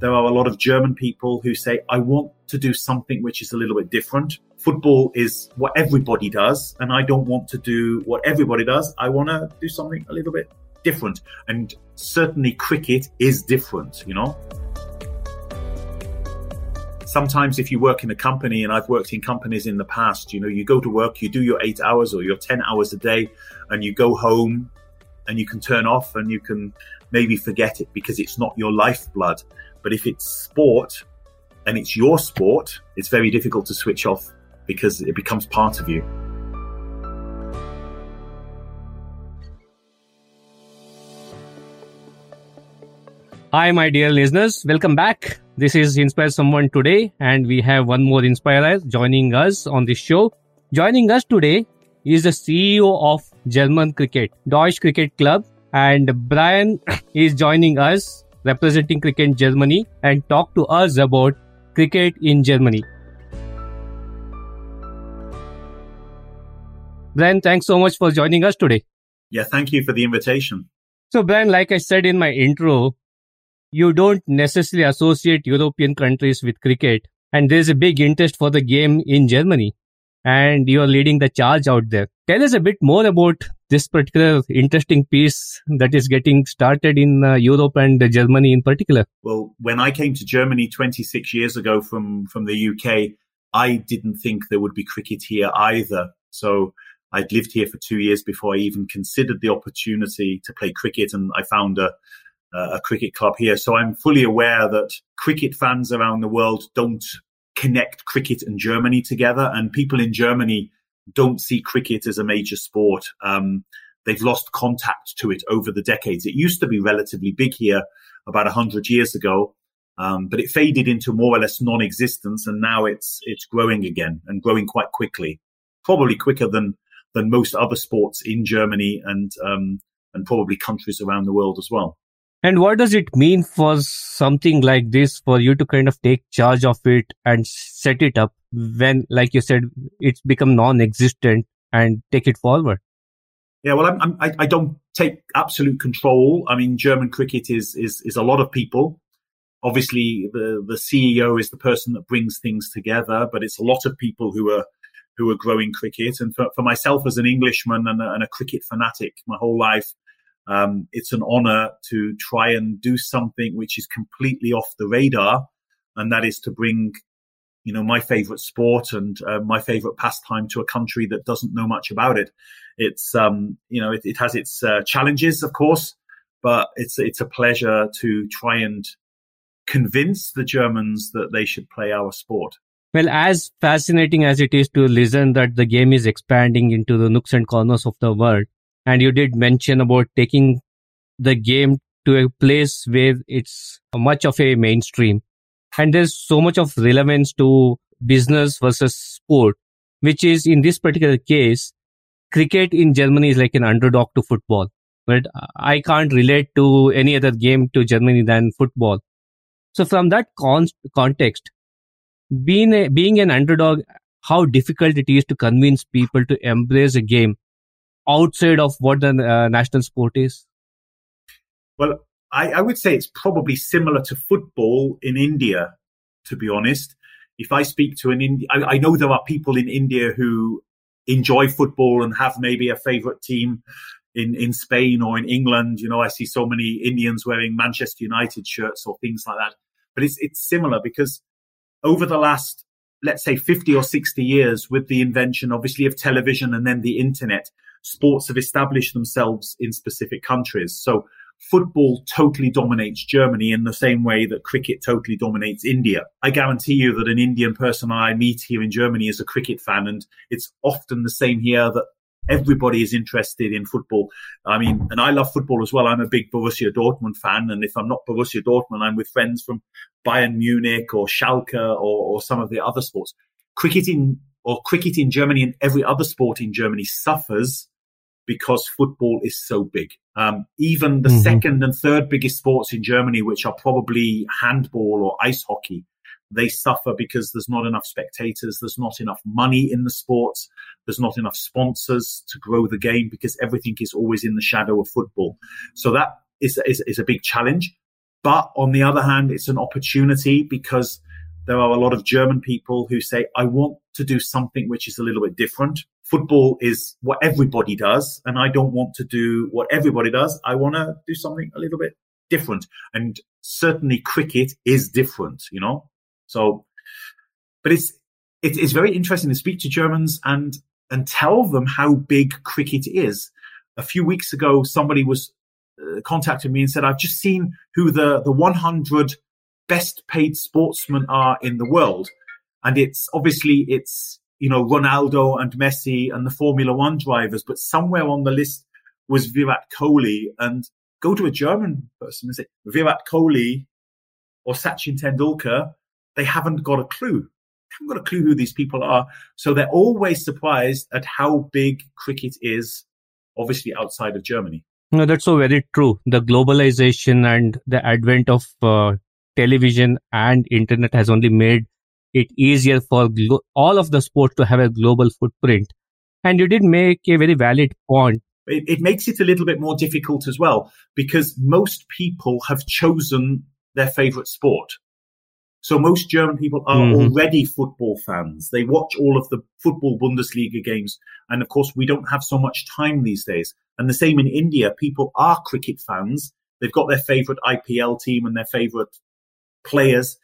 There are a lot of German people who say, I want to do something which is a little bit different. Football is what everybody does, and I don't want to do what everybody does. I want to do something a little bit different. And certainly cricket is different, you know? Sometimes if you work in a company, and I've worked in companies in the past, you know, you go to work, you do your eight hours or your 10 hours a day, and you go home and you can turn off and you can maybe forget it because it's not your lifeblood. But if it's sport and it's your sport, it's very difficult to switch off because it becomes part of you. Hi, my dear listeners. Welcome back. This is Inspire Someone today, and we have one more inspirer joining us on this show. Joining us today is the CEO of German Cricket, Deutsche Cricket Club, and Brian is joining us representing cricket Germany and talk to us about cricket in Germany. Brian, thanks so much for joining us today. Yeah, thank you for the invitation. So, Brian, like I said in my intro, you don't necessarily associate European countries with cricket. And there's a big interest for the game in Germany. And you're leading the charge out there. Tell us a bit more about this particular interesting piece that is getting started in uh, Europe and uh, Germany in particular. Well, when I came to Germany 26 years ago from, from the UK, I didn't think there would be cricket here either. So I'd lived here for two years before I even considered the opportunity to play cricket, and I found a, a cricket club here. So I'm fully aware that cricket fans around the world don't connect cricket and Germany together, and people in Germany don't see cricket as a major sport. Um, they've lost contact to it over the decades. It used to be relatively big here about 100 years ago, um, but it faded into more or less non-existence, and now it's it's growing again and growing quite quickly, probably quicker than than most other sports in Germany and um, and probably countries around the world as well. And what does it mean for something like this for you to kind of take charge of it and set it up when, like you said, it's become non-existent and take it forward? Yeah, well, I'm, I'm, I, don't take absolute control. I mean, German cricket is is is a lot of people. Obviously, the the CEO is the person that brings things together, but it's a lot of people who are who are growing cricket. And for, for myself as an Englishman and a, and a cricket fanatic, my whole life, um, it's an honor to try and do something which is completely off the radar, and that is to bring, you know, my favorite sport and uh, my favorite pastime to a country that doesn't know much about it. It's, um, you know, it, it has its uh, challenges, of course, but it's it's a pleasure to try and convince the Germans that they should play our sport. Well, as fascinating as it is to listen that the game is expanding into the nooks and corners of the world, and you did mention about taking the game to a place where it's much of a mainstream and there's so much of relevance to business versus sport which is in this particular case cricket in germany is like an underdog to football but i can't relate to any other game to germany than football so from that con- context being a, being an underdog how difficult it is to convince people to embrace a game outside of what the uh, national sport is? Well, I, I, would say it's probably similar to football in India, to be honest. If I speak to an Indian, I, know there are people in India who enjoy football and have maybe a favorite team in, in Spain or in England. You know, I see so many Indians wearing Manchester United shirts or things like that. But it's, it's similar because over the last, let's say 50 or 60 years with the invention, obviously, of television and then the internet, sports have established themselves in specific countries. So football totally dominates Germany in the same way that cricket totally dominates India. I guarantee you that an Indian person I meet here in Germany is a cricket fan, and it's often the same here that everybody is interested in football. I mean, and I love football as well. I'm a big Borussia Dortmund fan, and if I'm not Borussia Dortmund, I'm with friends from Bayern Munich or Schalke or, or some of the other sports. Cricket in or cricket in Germany and every other sport in Germany suffers because football is so big. Um, even the mm-hmm. second and third biggest sports in Germany, which are probably handball or ice hockey, they suffer because there's not enough spectators, there's not enough money in the sports, there's not enough sponsors to grow the game because everything is always in the shadow of football. So that is, is, is a big challenge. But on the other hand, it's an opportunity because there are a lot of German people who say, I want to do something which is a little bit different. Football is what everybody does, and I don't want to do what everybody does. I want to do something a little bit different. And certainly cricket is different, you know? So, but it's, it, it's very interesting to speak to Germans and, and tell them how big cricket is. A few weeks ago, somebody was uh, contacted me and said, I've just seen who the, the 100 best paid sportsmen are in the world. And it's obviously it's, you know, Ronaldo and Messi and the Formula One drivers, but somewhere on the list was Virat Kohli. And go to a German person and say Virat Kohli or Sachin Tendulkar, they haven't got a clue. They haven't got a clue who these people are. So they're always surprised at how big cricket is, obviously outside of Germany. No, that's so very true. The globalization and the advent of uh, television and internet has only made it easier for glo- all of the sports to have a global footprint. And you did make a very valid point it, it makes it a little bit more difficult as well because most people have chosen their favorite sport. So most German people are mm-hmm. already football fans. They watch all of the football Bundesliga games. And of course, we don't have so much time these days. And the same in India. People are cricket fans. They've got their favorite IPL team and their favorite players.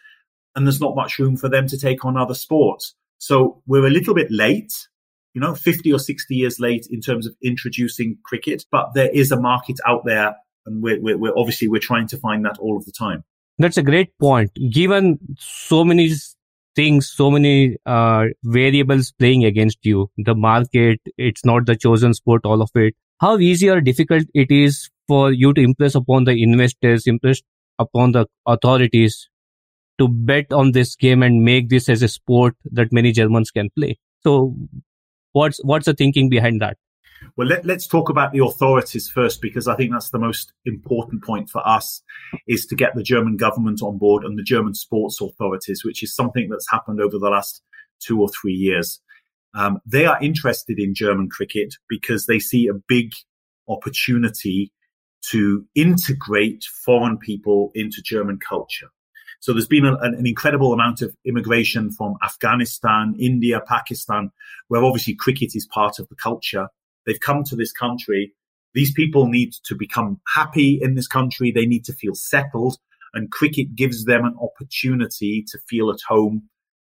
And there's not much room for them to take on other sports. So we're a little bit late you know, 50 or 60 years late in terms of introducing cricket, but there is a market out there. And we're, we're, we're obviously, we're trying to find that all of the time. That's a great point. Given so many things, so many uh, variables playing against you, the market, it's not the chosen sport, all of it. How easy or difficult it is for you to impress upon the investors, impress upon the authorities to bet on this game and make this as a sport that many Germans can play. So What's what's the thinking behind that? Well, let, us talk about the authorities first, because I think that's the most important point for us is to get the German government on board and the German sports authorities, which is something that's happened over the last two or three years. Um, they are interested in German cricket because they see a big opportunity to integrate foreign people into German culture. So there's been a, an incredible amount of immigration from Afghanistan, India, Pakistan, where obviously cricket is part of the culture. They've come to this country. These people need to become happy in this country. They need to feel settled and cricket gives them an opportunity to feel at home,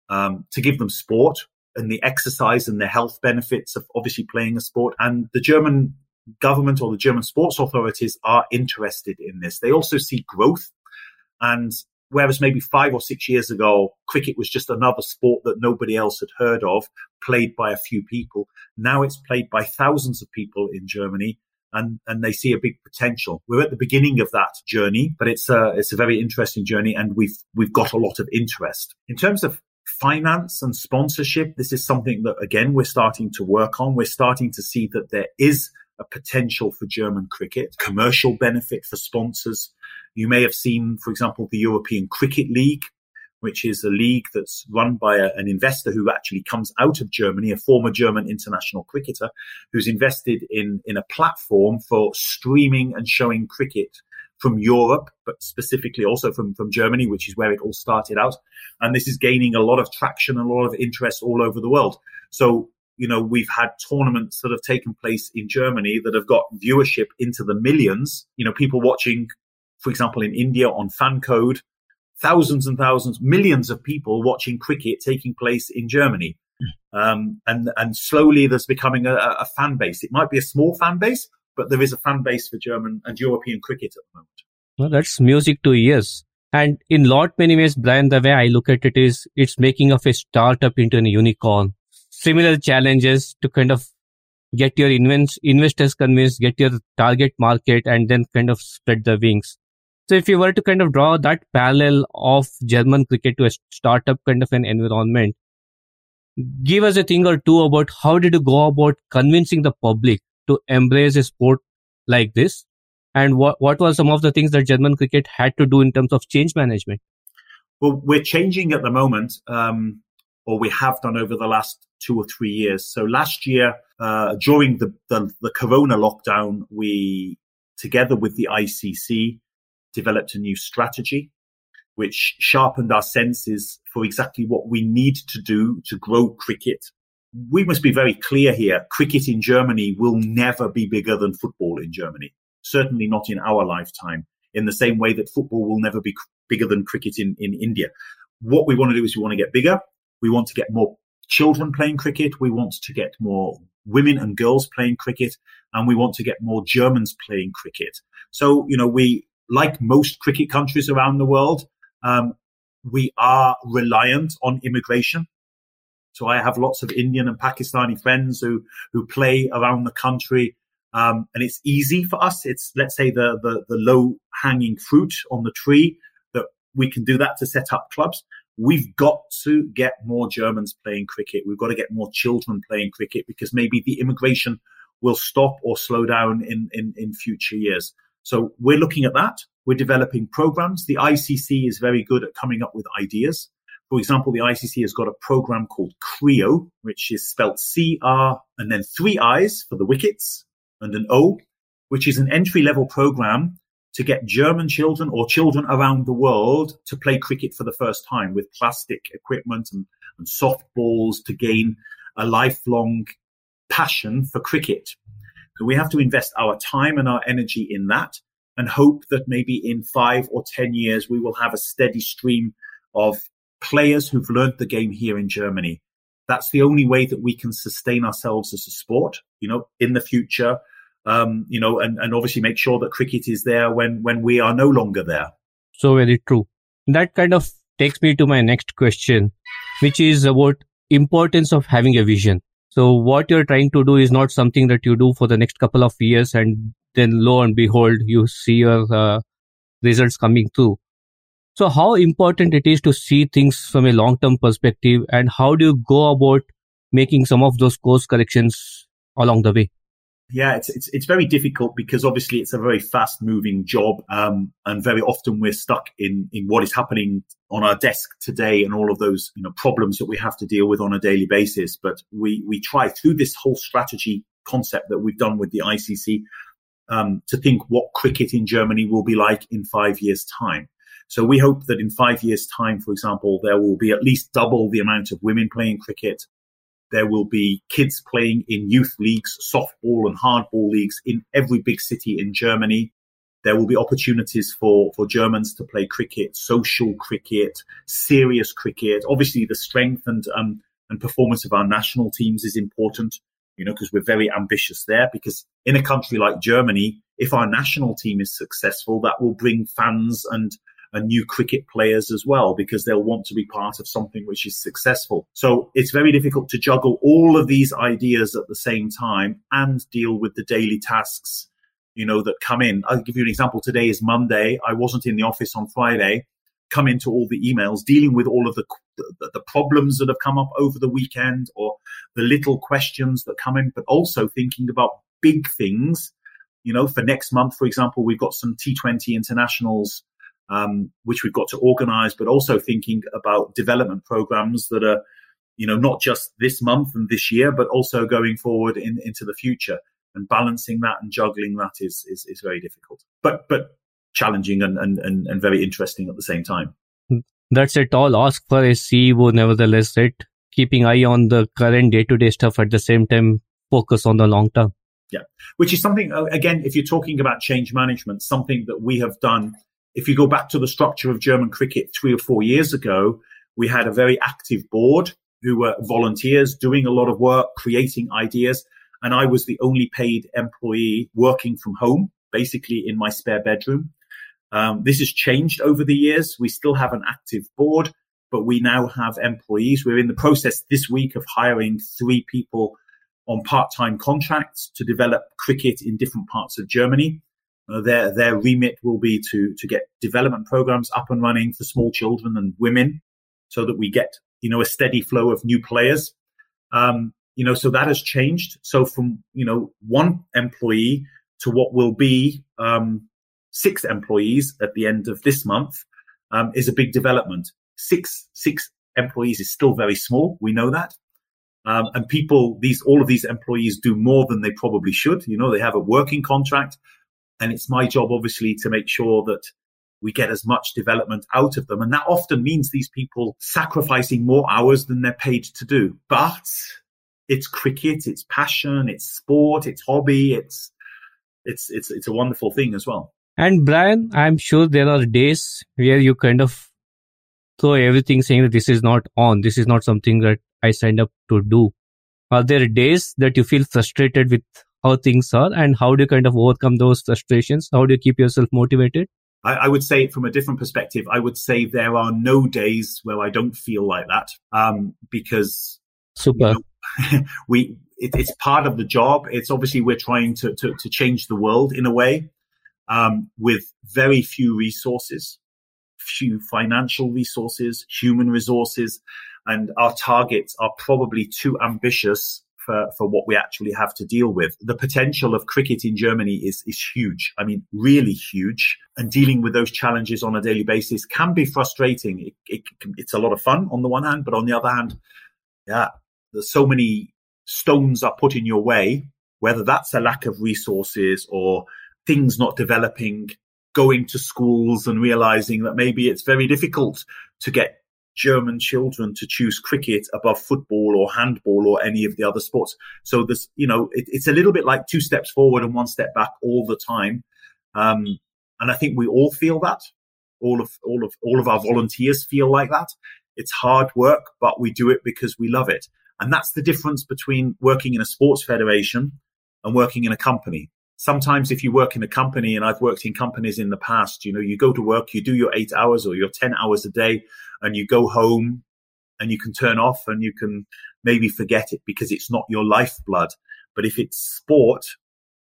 um, to give them sport and the exercise and the health benefits of obviously playing a sport. And the German government or the German sports authorities are interested in this. They also see growth and Whereas maybe five or six years ago, cricket was just another sport that nobody else had heard of, played by a few people. Now it's played by thousands of people in Germany. And, and they see a big potential. We're at the beginning of that journey, but it's a, it's a very interesting journey and we've, we've got a lot of interest. In terms of finance and sponsorship, this is something that again, we're starting to work on. We're starting to see that there is a potential for German cricket, commercial benefit for sponsors, you may have seen, for example, the European Cricket League, which is a league that's run by a, an investor who actually comes out of Germany, a former German international cricketer who's invested in, in a platform for streaming and showing cricket from Europe, but specifically also from, from Germany, which is where it all started out. And this is gaining a lot of traction and a lot of interest all over the world. So, you know, we've had tournaments that have taken place in Germany that have got viewership into the millions, you know, people watching for example, in India on FanCode, thousands and thousands, millions of people watching cricket taking place in Germany. Um, and, and slowly there's becoming a, a, fan base. It might be a small fan base, but there is a fan base for German and European cricket at the moment. Well, that's music to ears. And in lot many ways, Brian, the way I look at it is it's making of a startup into a unicorn. Similar challenges to kind of get your invest- investors convinced, get your target market, and then kind of spread the wings. So if you were to kind of draw that parallel of German cricket to a startup kind of an environment, give us a thing or two about how did you go about convincing the public to embrace a sport like this? And what, what were some of the things that German cricket had to do in terms of change management? Well, we're changing at the moment, um, or we have done over the last two or three years. So last year, uh, during the, the, the Corona lockdown, we, together with the ICC, developed a new strategy, which sharpened our senses for exactly what we need to do to grow cricket. We must be very clear here. Cricket in Germany will never be bigger than football in Germany. Certainly not in our lifetime, in the same way that football will never be bigger than cricket in, in India. What we want to do is we want to get bigger. We want to get more children playing cricket. We want to get more women and girls playing cricket and we want to get more Germans playing cricket. So, you know, we, like most cricket countries around the world, um, we are reliant on immigration. So I have lots of Indian and Pakistani friends who, who play around the country. Um, and it's easy for us. It's, let's say the, the, the low hanging fruit on the tree that we can do that to set up clubs. We've got to get more Germans playing cricket. We've got to get more children playing cricket because maybe the immigration will stop or slow down in, in, in future years. So we're looking at that. We're developing programs. The ICC is very good at coming up with ideas. For example, the ICC has got a program called CRIIIO, which is spelled C R and then three I's for the wickets and an O, which is an entry level program to get German children or children around the world to play cricket for the first time with plastic equipment and, and soft balls to gain a lifelong passion for cricket. So we have to invest our time and our energy in that and hope that maybe in five or 10 years, we will have a steady stream of players who've learned the game here in Germany. That's the only way that we can sustain ourselves as a sport, you know, in the future um, you know, and, and obviously make sure that cricket is there when, when we are no longer there. So very true. That kind of takes me to my next question, which is about importance of having a vision. So what you're trying to do is not something that you do for the next couple of years and then lo and behold, you see your uh, results coming through. So how important it is to see things from a long-term perspective and how do you go about making some of those course corrections along the way? Yeah, it's, it's, it's very difficult because obviously it's a very fast moving job. Um, and very often we're stuck in, in what is happening on our desk today and all of those, you know, problems that we have to deal with on a daily basis. But we, we try through this whole strategy concept that we've done with the ICC, um, to think what cricket in Germany will be like in five years time. So we hope that in five years time, for example, there will be at least double the amount of women playing cricket. There will be kids playing in youth leagues, softball and hardball leagues in every big city in Germany. There will be opportunities for, for Germans to play cricket, social cricket, serious cricket. Obviously, the strength and, um, and performance of our national teams is important, you know, because we're very ambitious there. Because in a country like Germany, if our national team is successful, that will bring fans and and new cricket players as well because they'll want to be part of something which is successful. So it's very difficult to juggle all of these ideas at the same time and deal with the daily tasks, you know, that come in. I'll give you an example. Today is Monday. I wasn't in the office on Friday. Come into all the emails, dealing with all of the, the, the problems that have come up over the weekend or the little questions that come in, but also thinking about big things. You know, for next month, for example, we've got some T20 internationals um, which we've got to organize, but also thinking about development programs that are, you know, not just this month and this year, but also going forward in, into the future. And balancing that and juggling that is, is, is very difficult, but, but challenging and, and, and, and very interesting at the same time. That's a tall ask for a CEO, nevertheless, right? Keeping eye on the current day to day stuff at the same time, focus on the long term. Yeah. Which is something, uh, again, if you're talking about change management, something that we have done if you go back to the structure of German cricket three or four years ago, we had a very active board who were volunteers doing a lot of work, creating ideas. And I was the only paid employee working from home, basically in my spare bedroom. Um, this has changed over the years. We still have an active board, but we now have employees. We're in the process this week of hiring three people on part-time contracts to develop cricket in different parts of Germany. Uh, their their remit will be to to get development programs up and running for small children and women, so that we get you know a steady flow of new players. Um, you know, so that has changed. So from you know one employee to what will be um, six employees at the end of this month um, is a big development. Six six employees is still very small. We know that. Um, and people, these, all of these employees do more than they probably should. You know, they have a working contract and it's my job, obviously, to make sure that we get as much development out of them. And that often means these people sacrificing more hours than they're paid to do. But it's cricket, it's passion, it's sport, it's hobby, it's it's it's it's a wonderful thing as well. And Brian, I'm sure there are days where you kind of throw everything saying that this is not on, this is not something that I signed up to do. Are there days that you feel frustrated with how things are and how do you kind of overcome those frustrations? How do you keep yourself motivated? I, I would say from a different perspective, I would say there are no days where I don't feel like that um, because super. You know, we it, it's part of the job. It's obviously we're trying to to, to change the world in a way um, with very few resources, few financial resources, human resources, and our targets are probably too ambitious for, for what we actually have to deal with. The potential of cricket in Germany is, is huge. I mean, really huge. And dealing with those challenges on a daily basis can be frustrating. It, it, it's a lot of fun on the one hand, but on the other hand, yeah, there's so many stones are put in your way, whether that's a lack of resources or things not developing, going to schools and realizing that maybe it's very difficult to get German children to choose cricket above football or handball or any of the other sports. So this, you know, it, it's a little bit like two steps forward and one step back all the time. Um, and I think we all feel that. All of, all of, all of our volunteers feel like that. It's hard work, but we do it because we love it. And that's the difference between working in a sports federation and working in a company sometimes if you work in a company and I've worked in companies in the past, you know, you go to work, you do your eight hours or your 10 hours a day and you go home and you can turn off and you can maybe forget it because it's not your lifeblood. But if it's sport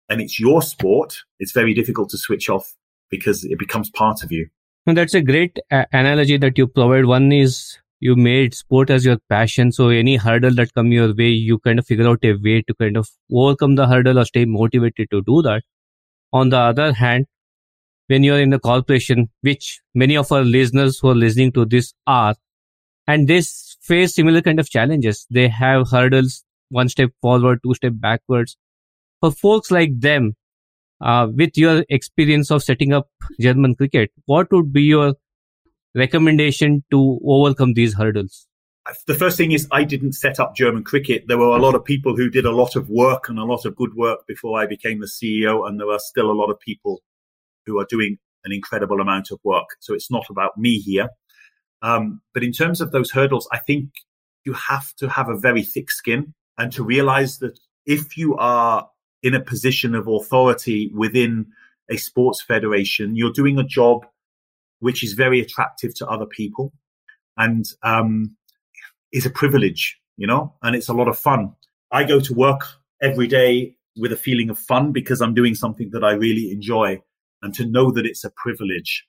and it's your sport, it's very difficult to switch off because it becomes part of you. That's a great a- analogy that you provide. One is you made sport as your passion. So any hurdle that come your way, you kind of figure out a way to kind of overcome the hurdle or stay motivated to do that. On the other hand, when you're in the corporation, which many of our listeners who are listening to this are, and they face similar kind of challenges. They have hurdles, one step forward, two step backwards. For folks like them, uh, with your experience of setting up German cricket, what would be your recommendation to overcome these hurdles? The first thing is I didn't set up German cricket. There were a lot of people who did a lot of work and a lot of good work before I became the CEO. And there are still a lot of people who are doing an incredible amount of work. So it's not about me here. Um, but in terms of those hurdles, I think you have to have a very thick skin and to realize that if you are in a position of authority within a sports federation, you're doing a job which is very attractive to other people and um, is a privilege, you know, and it's a lot of fun. I go to work every day with a feeling of fun because I'm doing something that I really enjoy and to know that it's a privilege.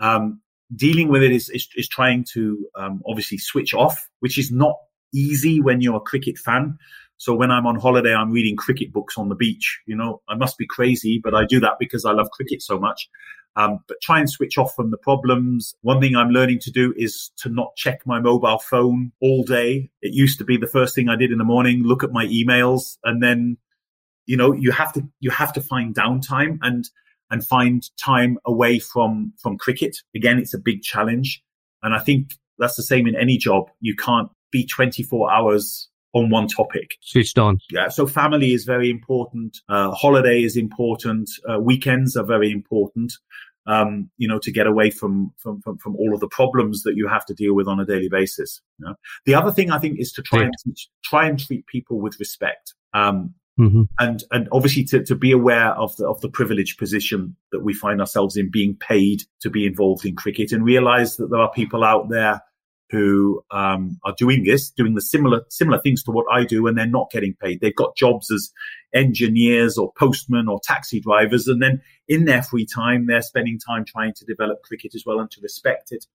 Um, dealing with it is, is, is trying to um, obviously switch off, which is not easy when you're a cricket fan. So when I'm on holiday, I'm reading cricket books on the beach. You know, I must be crazy, but I do that because I love cricket so much. Um, but try and switch off from the problems. One thing I'm learning to do is to not check my mobile phone all day. It used to be the first thing I did in the morning, look at my emails and then, you know, you have to, you have to find downtime and, and find time away from, from cricket. Again, it's a big challenge. And I think that's the same in any job. You can't be 24 hours on one topic. Switched on. Yeah. So family is very important. Uh, holiday is important. Uh, weekends are very important. Um, you know, to get away from, from, from, from, all of the problems that you have to deal with on a daily basis. You know? The other thing I think is to try yeah. and teach, try and treat people with respect. Um, mm-hmm. and, and obviously to, to be aware of the, of the privileged position that we find ourselves in being paid to be involved in cricket and realize that there are people out there who um, are doing this, doing the similar similar things to what I do, and they're not getting paid. They've got jobs as engineers or postmen or taxi drivers, and then in their free time, they're spending time trying to develop cricket as well and to respect it,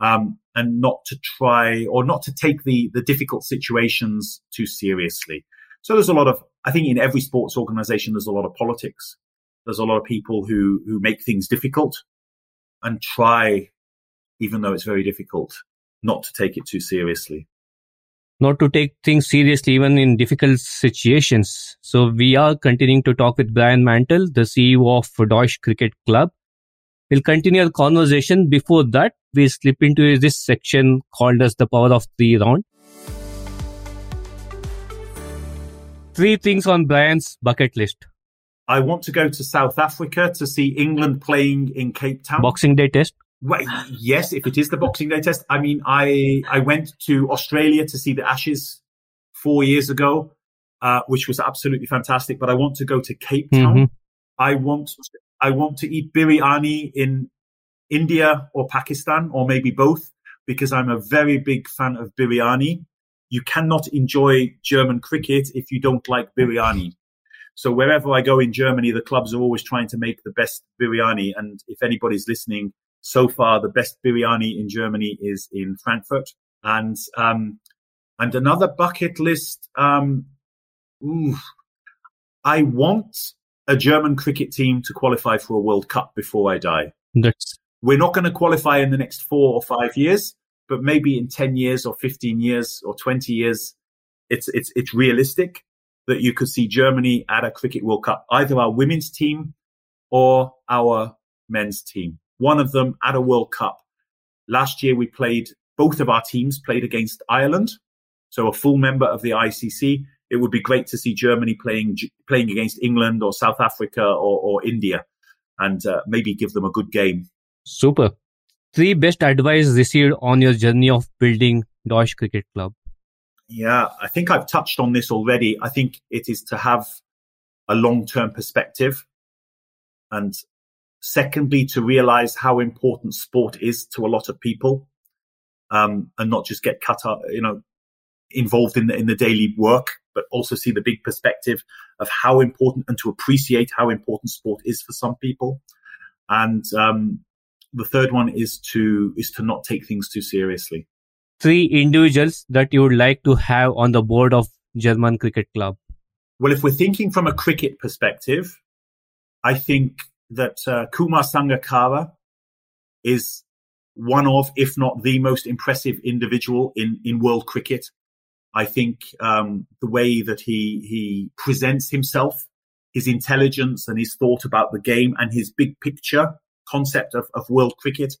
um, and not to try or not to take the the difficult situations too seriously. So there's a lot of, I think, in every sports organization, there's a lot of politics. There's a lot of people who who make things difficult and try, even though it's very difficult, not to take it too seriously. Not to take things seriously, even in difficult situations. So we are continuing to talk with Brian Mantle, the CEO of Deutsche Cricket Club. We'll continue the conversation. Before that, we slip into this section called as the power of three round. Three things on Brian's bucket list. I want to go to South Africa to see England playing in Cape Town. Boxing Day test. Well, yes, if it is the Boxing Day test. I mean, I I went to Australia to see the Ashes four years ago, uh, which was absolutely fantastic. But I want to go to Cape Town. Mm-hmm. I want I want to eat biryani in India or Pakistan or maybe both because I'm a very big fan of biryani. You cannot enjoy German cricket if you don't like biryani. So wherever I go in Germany, the clubs are always trying to make the best biryani. And if anybody's listening, so far the best biryani in Germany is in Frankfurt. And um, and another bucket list. Um, ooh, I want a German cricket team to qualify for a World Cup before I die. That's... We're not going to qualify in the next four or five years, but maybe in 10 years or 15 years or 20 years, it's, it's, it's realistic that you could see Germany at a cricket World Cup, either our women's team or our men's team. One of them at a World Cup. Last year we played, both of our teams played against Ireland. So a full member of the ICC it would be great to see Germany playing playing against England or South Africa or, or India, and uh, maybe give them a good game. Super. Three best advice received on your journey of building Deutsche Cricket Club. Yeah, I think I've touched on this already. I think it is to have a long term perspective, and secondly, to realize how important sport is to a lot of people, um, and not just get cut up, you know, involved in the, in the daily work, but also see the big perspective of how important and to appreciate how important sport is for some people. And um, the third one is to is to not take things too seriously. Three individuals that you would like to have on the board of German Cricket Club. Well, if we're thinking from a cricket perspective, I think that uh, Kumar Sangakkara is one of, if not the most impressive individual in, in world cricket. I think um, the way that he he presents himself, his intelligence and his thought about the game and his big picture concept of, of world cricket.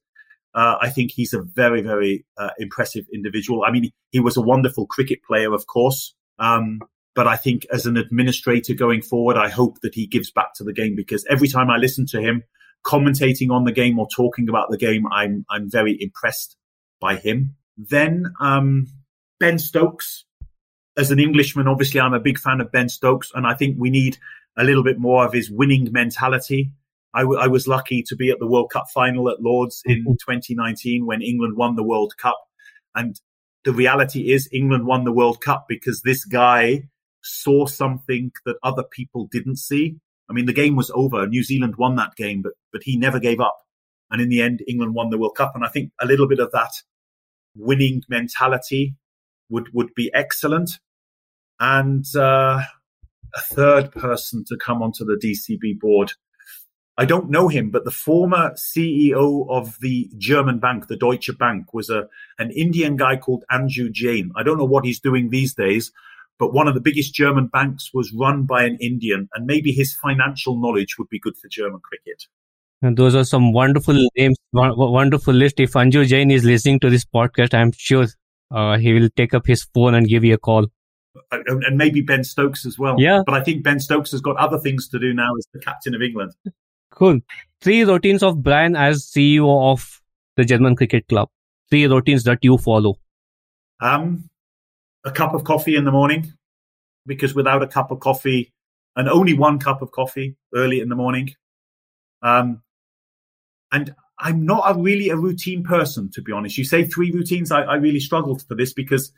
Uh, I think he's a very, very uh, impressive individual. I mean, he was a wonderful cricket player, of course. Um, but I think as an administrator going forward, I hope that he gives back to the game because every time I listen to him commentating on the game or talking about the game, I'm, I'm very impressed by him. Then, um, Ben Stokes, as an Englishman, obviously I'm a big fan of Ben Stokes, and I think we need a little bit more of his winning mentality. I, w- I was lucky to be at the World Cup final at Lords in mm-hmm. 2019 when England won the World Cup. And the reality is England won the World Cup because this guy saw something that other people didn't see. I mean, the game was over. New Zealand won that game, but, but he never gave up. And in the end, England won the World Cup. And I think a little bit of that winning mentality would, would be excellent and uh, a third person to come onto the DCB board. I don't know him, but the former CEO of the German bank, the Deutsche Bank, was a an Indian guy called Anshu Jain. I don't know what he's doing these days, but one of the biggest German banks was run by an Indian, and maybe his financial knowledge would be good for German cricket. And those are some wonderful names, wonderful list. If Anshu Jain is listening to this podcast, I'm sure uh, he will take up his phone and give you a call and maybe Ben Stokes as well. Yeah. But I think Ben Stokes has got other things to do now as the captain of England. Cool. Three routines of Brian as CEO of the German Cricket Club. Three routines that you follow. Um, a cup of coffee in the morning, because without a cup of coffee, and only one cup of coffee early in the morning, um, and I'm not a really a routine person, to be honest. You say three routines. I, I really struggled for this because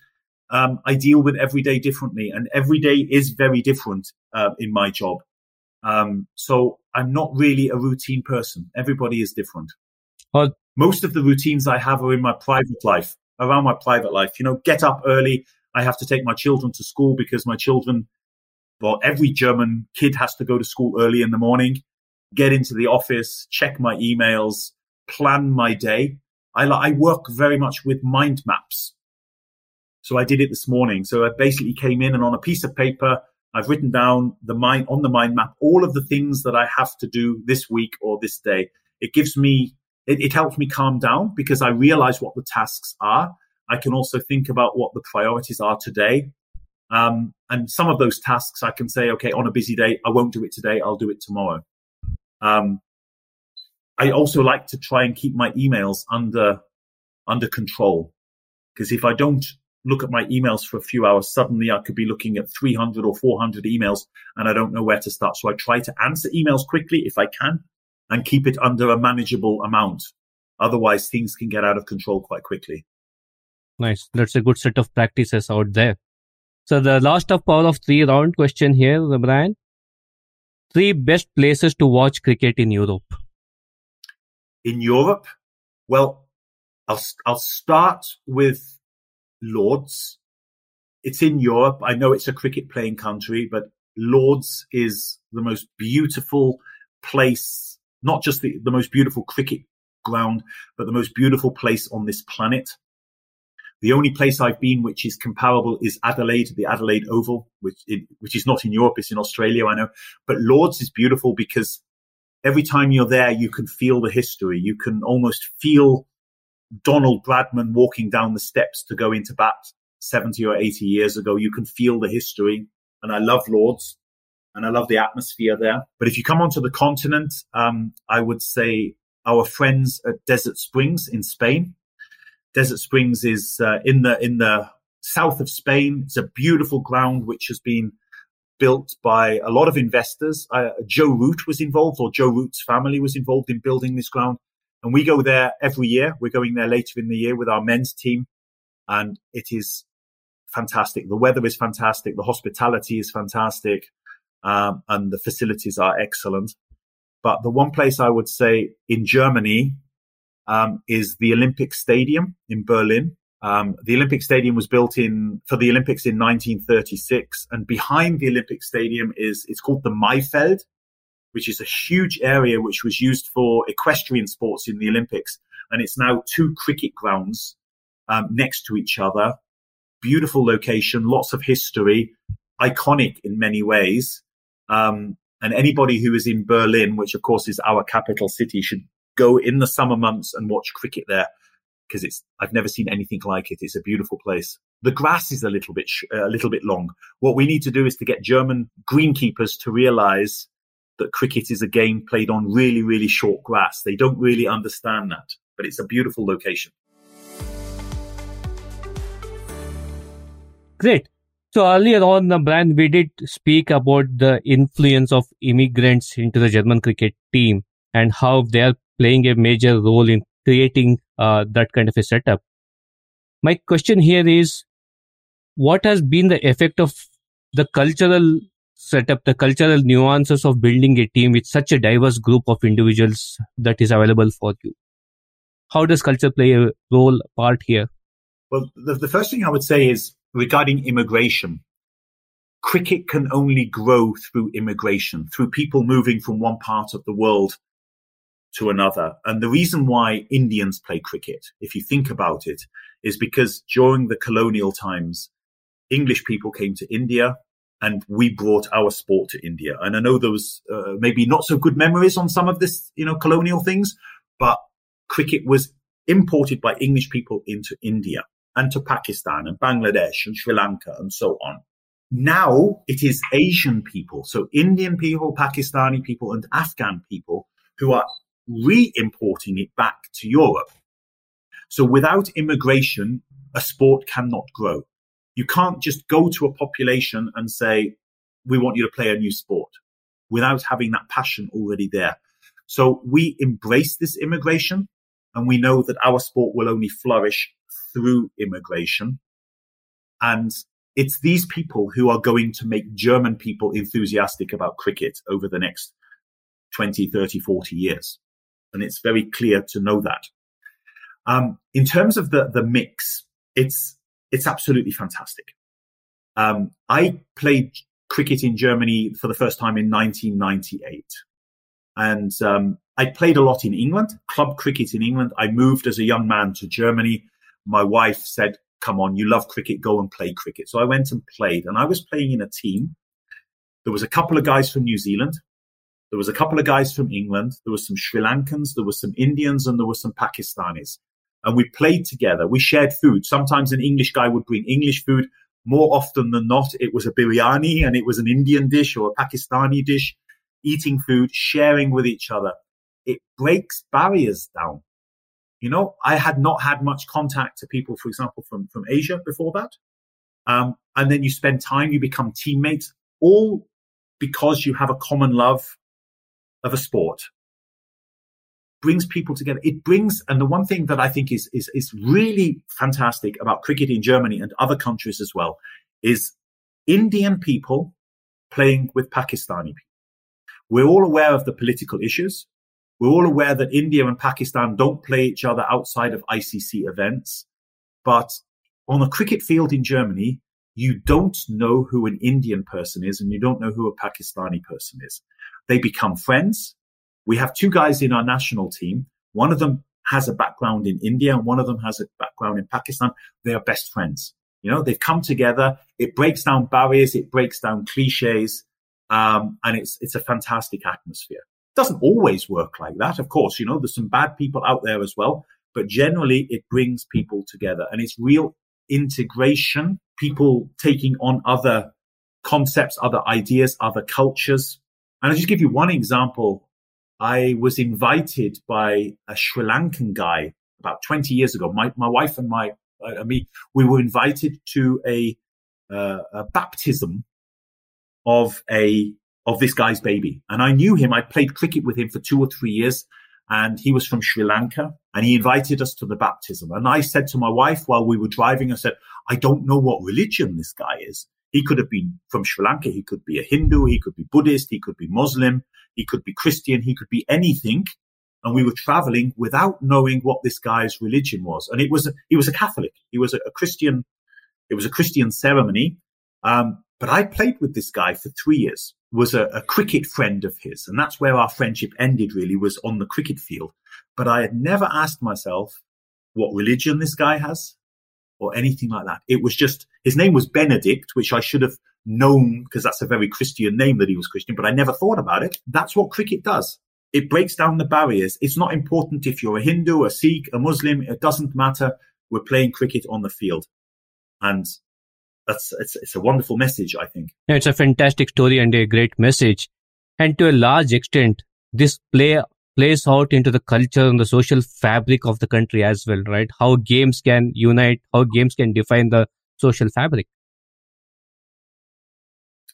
um, I deal with every day differently, and every day is very different uh, in my job. Um, so I'm not really a routine person. Everybody is different. Well, Most of the routines I have are in my private life, around my private life. You know, get up early. I have to take my children to school because my children, well, every German kid has to go to school early in the morning. Get into the office, check my emails, plan my day. I, I work very much with mind maps. So I did it this morning. So I basically came in and on a piece of paper, I've written down the mind on the mind map, all of the things that I have to do this week or this day. It gives me, it, it helps me calm down because I realize what the tasks are. I can also think about what the priorities are today. Um, and some of those tasks I can say, okay, on a busy day, I won't do it today. I'll do it tomorrow. Um, I also like to try and keep my emails under, under control. Because if I don't look at my emails for a few hours, suddenly I could be looking at 300 or 400 emails and I don't know where to start. So I try to answer emails quickly if I can and keep it under a manageable amount. Otherwise things can get out of control quite quickly. Nice. That's a good set of practices out there. So the last of all of three round question here, Brian. Three best places to watch cricket in Europe. In Europe? Well, I'll, I'll start with Lords. It's in Europe. I know it's a cricket playing country, but Lords is the most beautiful place, not just the, the most beautiful cricket ground, but the most beautiful place on this planet. The only place I've been which is comparable is Adelaide, the Adelaide Oval, which it, which is not in Europe, it's in Australia, I know. But Lords is beautiful because every time you're there, you can feel the history. You can almost feel Donald Bradman walking down the steps to go into bat 70 or 80 years ago. You can feel the history. And I love Lords and I love the atmosphere there. But if you come onto the continent, um, I would say our friends at Desert Springs in Spain. Desert Springs is uh, in the in the south of Spain. It's a beautiful ground which has been built by a lot of investors. Uh, Joe Root was involved, or Joe Root's family was involved in building this ground. And we go there every year. We're going there later in the year with our men's team. And it is fantastic. The weather is fantastic. The hospitality is fantastic. Um, and the facilities are excellent. But the one place I would say in Germany um, is the Olympic Stadium in Berlin. Um, the Olympic Stadium was built in for the Olympics in 1936, and behind the Olympic Stadium is it's called the Maifeld, which is a huge area which was used for equestrian sports in the Olympics. And it's now two cricket grounds um, next to each other. Beautiful location, lots of history, iconic in many ways. Um, and anybody who is in Berlin, which of course is our capital city, should go in the summer months and watch cricket there because it's I've never seen anything like it. It's a beautiful place. The grass is a little bit sh- uh, a little bit long. What we need to do is to get German greenkeepers to realize that cricket is a game played on really, really short grass. They don't really understand that, but it's a beautiful location. Great. So earlier on, uh, the brand we did speak about the influence of immigrants into the German cricket team and how they are playing a major role in creating uh, that kind of a setup. My question here is, what has been the effect of the cultural setup, the cultural nuances of building a team with such a diverse group of individuals that is available for you? How does culture play a role part here? Well, the, the first thing I would say is regarding immigration. Cricket can only grow through immigration, through people moving from one part of the world to another. And the reason why Indians play cricket, if you think about it, is because during the colonial times, English people came to India, and we brought our sport to India. And I know there was uh, maybe not so good memories on some of this, you know, colonial things, but cricket was imported by English people into India and to Pakistan and Bangladesh and Sri Lanka and so on. Now it is Asian people, so Indian people, Pakistani people and Afghan people who are re-importing it back to Europe. So without immigration, a sport cannot grow. You can't just go to a population and say, we want you to play a new sport without having that passion already there. So we embrace this immigration and we know that our sport will only flourish through immigration. And it's these people who are going to make German people enthusiastic about cricket over the next 20, 30, 40 years. And it's very clear to know that. Um, in terms of the, the mix, it's, it's absolutely fantastic. Um, I played cricket in Germany for the first time in 1998. And um, I played a lot in England, club cricket in England. I moved as a young man to Germany. My wife said, Come on, you love cricket, go and play cricket. So I went and played, and I was playing in a team. There was a couple of guys from New Zealand, There was a couple of guys from England. There was some Sri Lankans. There was some Indians and there were some Pakistanis. And we played together. We shared food. Sometimes an English guy would bring English food. More often than not, it was a biryani and it was an Indian dish or a Pakistani dish. Eating food, sharing with each other. It breaks barriers down. You know, I had not had much contact to people, for example, from, from Asia before that. Um, and then you spend time, you become teammates, all because you have a common love of a sport. Brings people together. It brings, and the one thing that I think is, is, is really fantastic about cricket in Germany and other countries as well is Indian people playing with Pakistani people. We're all aware of the political issues. We're all aware that India and Pakistan don't play each other outside of ICC events. But on a cricket field in Germany, you don't know who an Indian person is and you don't know who a Pakistani person is. They become friends. We have two guys in our national team. One of them has a background in India and one of them has a background in Pakistan. They are best friends. You know, they've come together. It breaks down barriers. It breaks down cliches. Um, and it's, it's a fantastic atmosphere. It doesn't always work like that. Of course, you know, there's some bad people out there as well, but generally it brings people together and it's real integration, people taking on other concepts, other ideas, other cultures. And I'll just give you one example. I was invited by a Sri Lankan guy about 20 years ago. My, my wife and my, uh, me, we were invited to a, uh, a baptism of a, of this guy's baby. And I knew him. I played cricket with him for two or three years and he was from Sri Lanka and he invited us to the baptism. And I said to my wife while we were driving, I said, I don't know what religion this guy is. He could have been from Sri Lanka. He could be a Hindu. He could be Buddhist. He could be Muslim. He could be Christian. He could be anything. And we were traveling without knowing what this guy's religion was. And it was, he was a Catholic. He was a, a Christian. It was a Christian ceremony. Um, but I played with this guy for three years, was a, a cricket friend of his. And that's where our friendship ended really was on the cricket field. But I had never asked myself what religion this guy has or anything like that. It was just, his name was Benedict, which I should have known because that's a very Christian name that he was Christian, but I never thought about it. That's what cricket does. It breaks down the barriers. It's not important if you're a Hindu, a Sikh, a Muslim. It doesn't matter. We're playing cricket on the field. And that's, it's, it's a wonderful message, I think. Yeah, it's a fantastic story and a great message. And to a large extent, this play plays out into the culture and the social fabric of the country as well, right? How games can unite, how games can define the social fabric.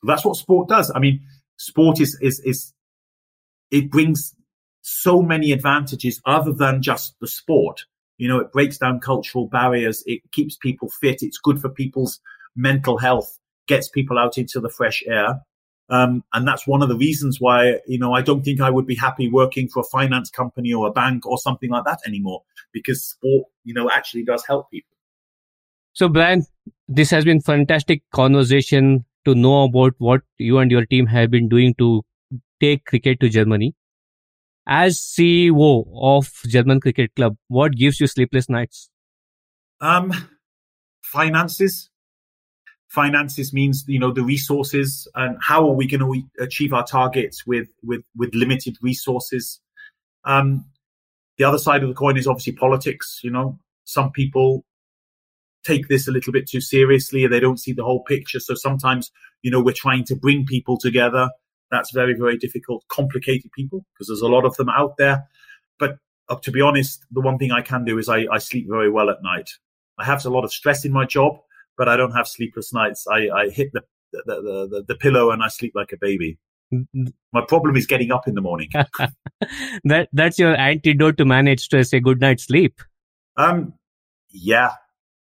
That's what sport does. I mean, sport is, is, is, it brings so many advantages other than just the sport. You know, it breaks down cultural barriers. It keeps people fit. It's good for people's mental health, gets people out into the fresh air. Um, and that's one of the reasons why, you know, I don't think I would be happy working for a finance company or a bank or something like that anymore because sport, you know, actually does help people. So, Brian, this has been fantastic conversation to know about what you and your team have been doing to take cricket to Germany. As CEO of German Cricket Club, what gives you sleepless nights? Um, finances finances means you know the resources and how are we going to achieve our targets with with with limited resources? Um the other side of the coin is obviously politics you know? Some people take this a little bit too seriously and they don't see the whole picture so sometimes you know we're trying to bring people together. That's very very difficult complicated people because there's a lot of them out there. But uh, to be honest the one thing i can do is I, I sleep very well at night. I have a lot of stress in my job but I don't have sleepless nights. I, I hit the, the, the, the, pillow and I sleep like a baby. My problem is getting up in the morning. that that's your antidote to manage stress, a good night's sleep. Um, yeah,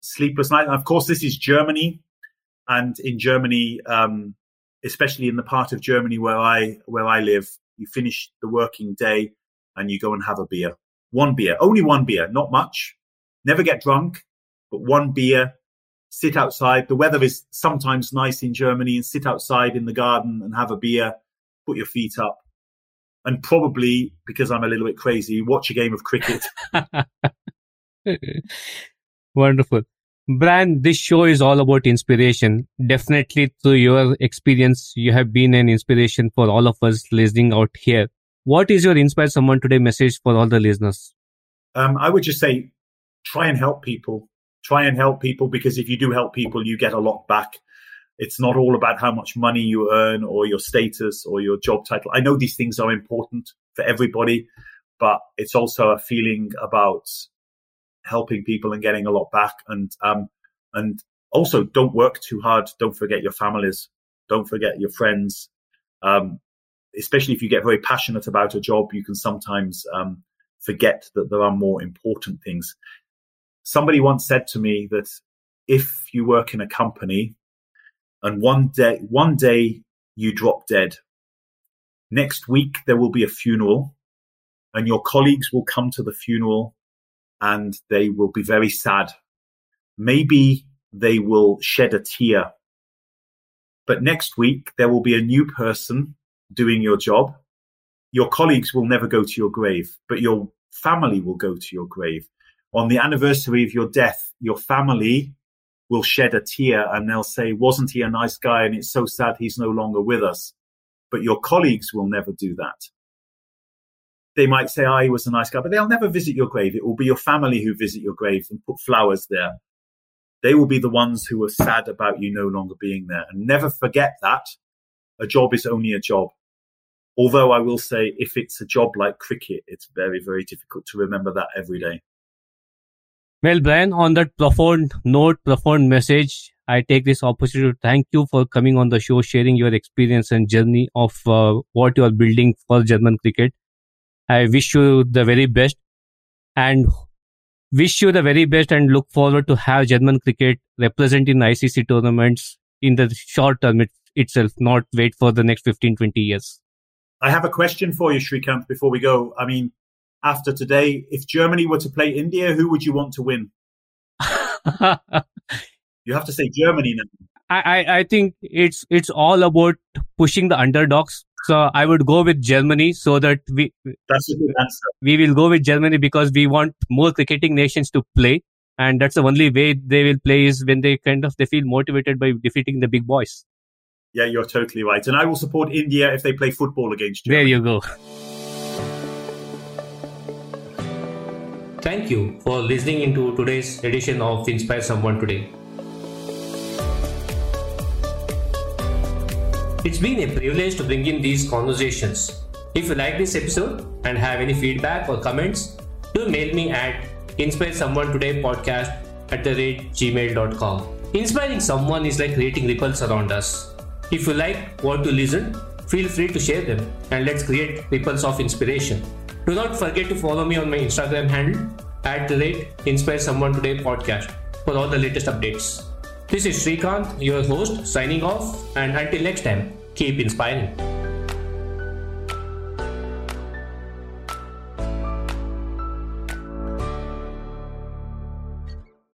sleepless night. And of course, this is Germany, and in Germany, um, especially in the part of Germany where I where I live, you finish the working day and you go and have a beer. One beer, only one beer, not much. Never get drunk, but one beer sit outside. The weather is sometimes nice in Germany and sit outside in the garden and have a beer, put your feet up. And probably because I'm a little bit crazy, watch a game of cricket. Wonderful. Brian, this show is all about inspiration. Definitely through your experience, you have been an inspiration for all of us listening out here. What is your Inspire Someone Today message for all the listeners? Um, I would just say try and help people. Try and help people because if you do help people, you get a lot back. It's not all about how much money you earn or your status or your job title. I know these things are important for everybody, but it's also a feeling about helping people and getting a lot back. And, um, and also don't work too hard. Don't forget your families. Don't forget your friends. Um, especially if you get very passionate about a job, you can sometimes, um, forget that there are more important things. Somebody once said to me that if you work in a company and one day, one day you drop dead, next week there will be a funeral and your colleagues will come to the funeral and they will be very sad. Maybe they will shed a tear. But next week, there will be a new person doing your job. Your colleagues will never go to your grave, but your family will go to your grave. On the anniversary of your death, your family will shed a tear and they'll say, wasn't he a nice guy? And it's so sad he's no longer with us. But your colleagues will never do that they might say, "Oh, he was a nice guy," but they'll never visit your grave. It will be your family who visit your grave and put flowers there. They will be the ones who are sad about you no longer being there. And never forget that a job is only a job. Although I will say, if it's a job like cricket, it's very, very difficult to remember that every day. Well, Brian, on that profound note, profound message, I take this opportunity to thank you for coming on the show, sharing your experience and journey of uh, what you are building for German cricket. I wish you the very best and wish you the very best and look forward to have German cricket represent in ICC tournaments in the short term it, itself, not wait for the next 15, 20 years. I have a question for you, Srikanth, before we go. I mean, after today, if Germany were to play India, who would you want to win? you have to say Germany now. I, I think it's it's all about pushing the underdogs so I would go with Germany so that we. That's a good answer. We will go with Germany because we want more cricketing nations to play, and that's the only way they will play is when they kind of they feel motivated by defeating the big boys. Yeah, you're totally right, and I will support India if they play football against Germany. There you go. Thank you for listening into today's edition of Inspire Someone Today. It's been a privilege to bring in these conversations. If you like this episode and have any feedback or comments, do mail me at inspire someone today podcast at the rate gmail.com. Inspiring someone is like creating ripples around us. If you like what to listen, feel free to share them and let's create ripples of inspiration. Do not forget to follow me on my Instagram handle at rate inspire someone today podcast for all the latest updates. This is Srikanth, your host, signing off, and until next time, keep inspiring.